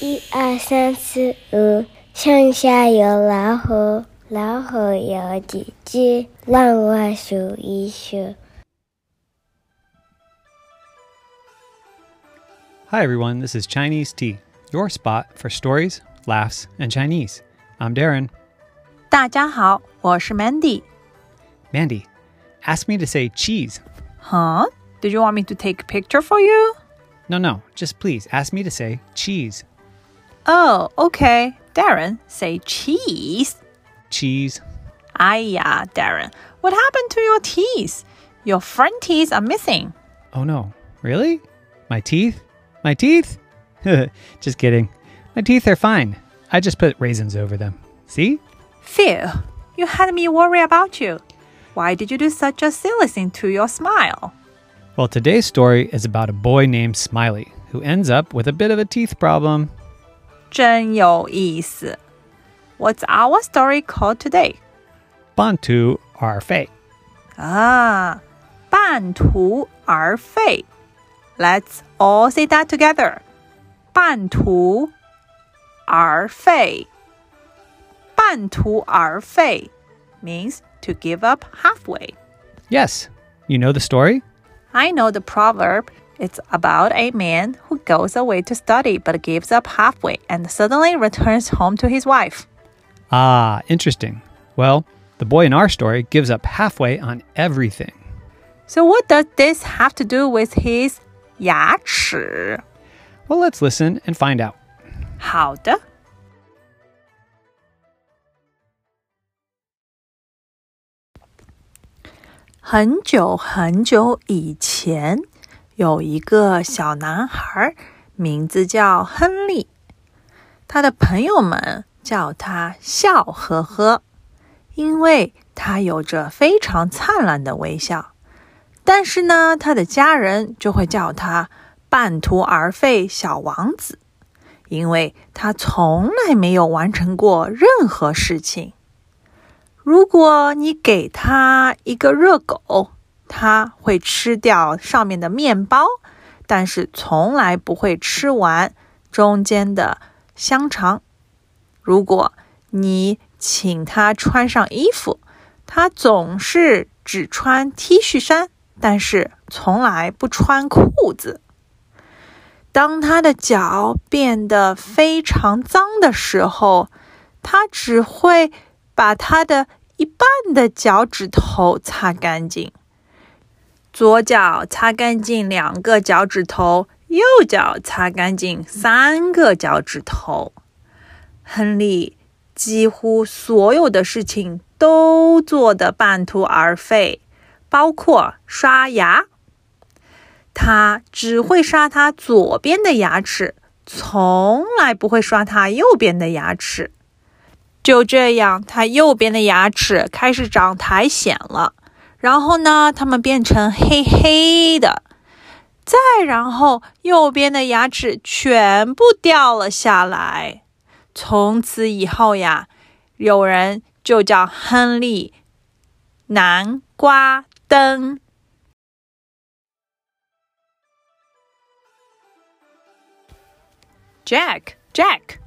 一二三四五，上下有老虎，老虎有几只？让我数一数。 Hi, everyone. This is Chinese Tea, your spot for stories, laughs, and Chinese. I'm Darren. 大家好，我是 Mandy。 Mandy, ask me to say cheese. Huh? Did you want me to take a picture for you? No, no, just please ask me to say cheese. Oh, okay. Darren, say cheese. Cheese. Aya, Darren, what happened to your teeth? Your front teeth are missing. Oh no, really? My teeth? My teeth? just kidding. My teeth are fine. I just put raisins over them. See? Phew, you had me worry about you. Why did you do such a silly thing to your smile? Well, today's story is about a boy named Smiley who ends up with a bit of a teeth problem. 真有意思. What's our story called today? Bantu are fei. Ah, 半途而废. Let's all say that together. 半途而废.半途而废 means to give up halfway. Yes. You know the story? I know the proverb. It's about a man who goes away to study but gives up halfway and suddenly returns home to his wife. Ah, interesting. Well, the boy in our story gives up halfway on everything. So, what does this have to do with his 牙齿? Well, let's listen and find out. 好的。很久很久以前， 有一个小男孩，名字叫亨利。他的朋友们叫他笑呵呵，因为他有着非常灿烂的微笑。但是呢，他的家人就会叫他半途而废小王子。因为他从来没有完成过任何事情。如果你给他一个热狗，他会吃掉上面的面包，但是从来不会吃完中间的香肠。如果你请他穿上衣服，他总是只穿 T 恤衫，但是从来不穿裤子。当他的脚变得非常脏的时候，他只会把他的一半的脚趾头擦干净。左脚擦干净两个脚趾头，右脚擦干净三个脚趾头。亨利几乎所有的事情都做得半途而废，包括刷牙。他只会刷他左边的牙齿，从来不会刷他右边的牙齿。就这样，他右边的牙齿开始长苔藓了。然后呢，它们变成黑黑的。再然后，右边的牙齿全部掉了下来。从此以后呀，有人就叫亨利南瓜灯。Jack, Jack,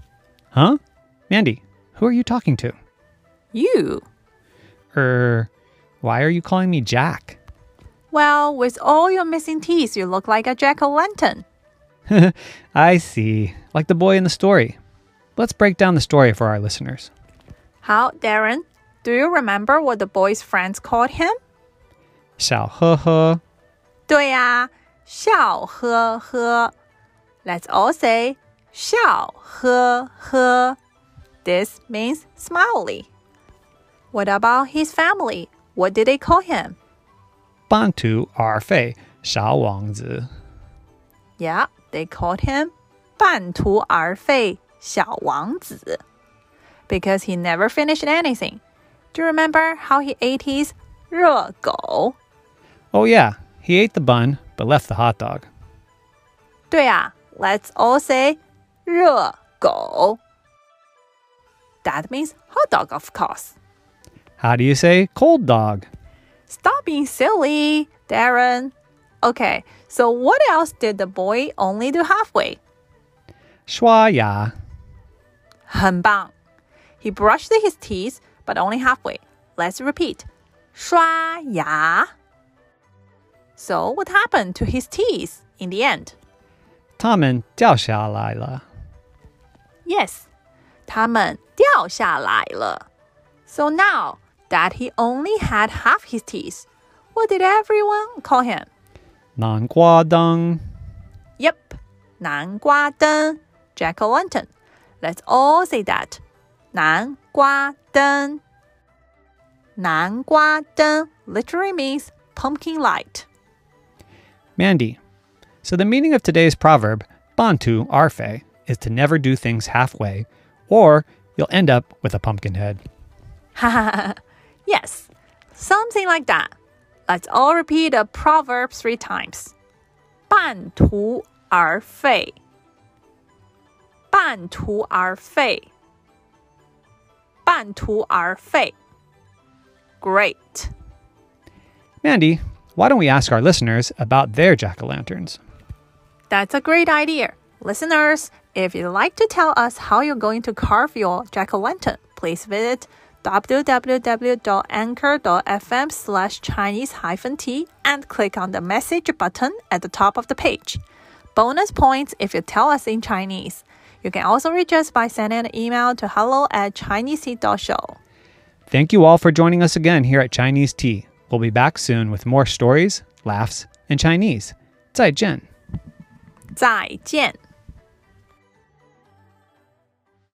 Huh? Mandy, who are you talking to? you. Er, why are you calling me Jack? Well, with all your missing teeth, you look like a jack o' lantern. I see. Like the boy in the story. Let's break down the story for our listeners. How, Darren? Do you remember what the boy's friends called him? 小呵呵.对呀，笑呵呵。Let's all say 笑呵呵. This means smiley. What about his family? What did they call him? Bantu are fei, 小王子. Yeah, they called him 半途而废小王子 because he never finished anything. Do you remember how he ate his 热狗? Oh, yeah, he ate the bun but left the hot dog. 对啊，Let's all say 热狗. That means hot dog, of course. How do you say cold dog? Stop being silly, Darren. Okay, so what else did the boy only do halfway? 刷牙。很棒。He brushed his teeth, but only halfway. Let's repeat. 刷牙。So what happened to his teeth in the end? 它们掉下来了。 Yes, 它们掉下来了。So now that he only had half his teeth, what did everyone call him? 南瓜灯。 Yep, 南瓜灯 Jack o' lantern. Let's all say that. 南瓜灯南瓜灯 literally means pumpkin light. Mandy. So the meaning of today's proverb, Bantu Arfe, is to never do things halfway, or you'll end up with a pumpkin head. yes, something like that. Let's all repeat the proverb three times. 半途而废半途而废半途而废 Great. Mandy, why don't we ask our listeners about their jack o' lanterns? That's a great idea. Listeners, if you'd like to tell us how you're going to carve your jack-o'-lantern, please visit www.anchor.fm slash Chinese-t and click on the message button at the top of the page. Bonus points if you tell us in Chinese. You can also reach us by sending an email to hello at chineseit.show. Thank you all for joining us again here at Chinese Tea. We'll be back soon with more stories, laughs, and Chinese. 再见. 再见。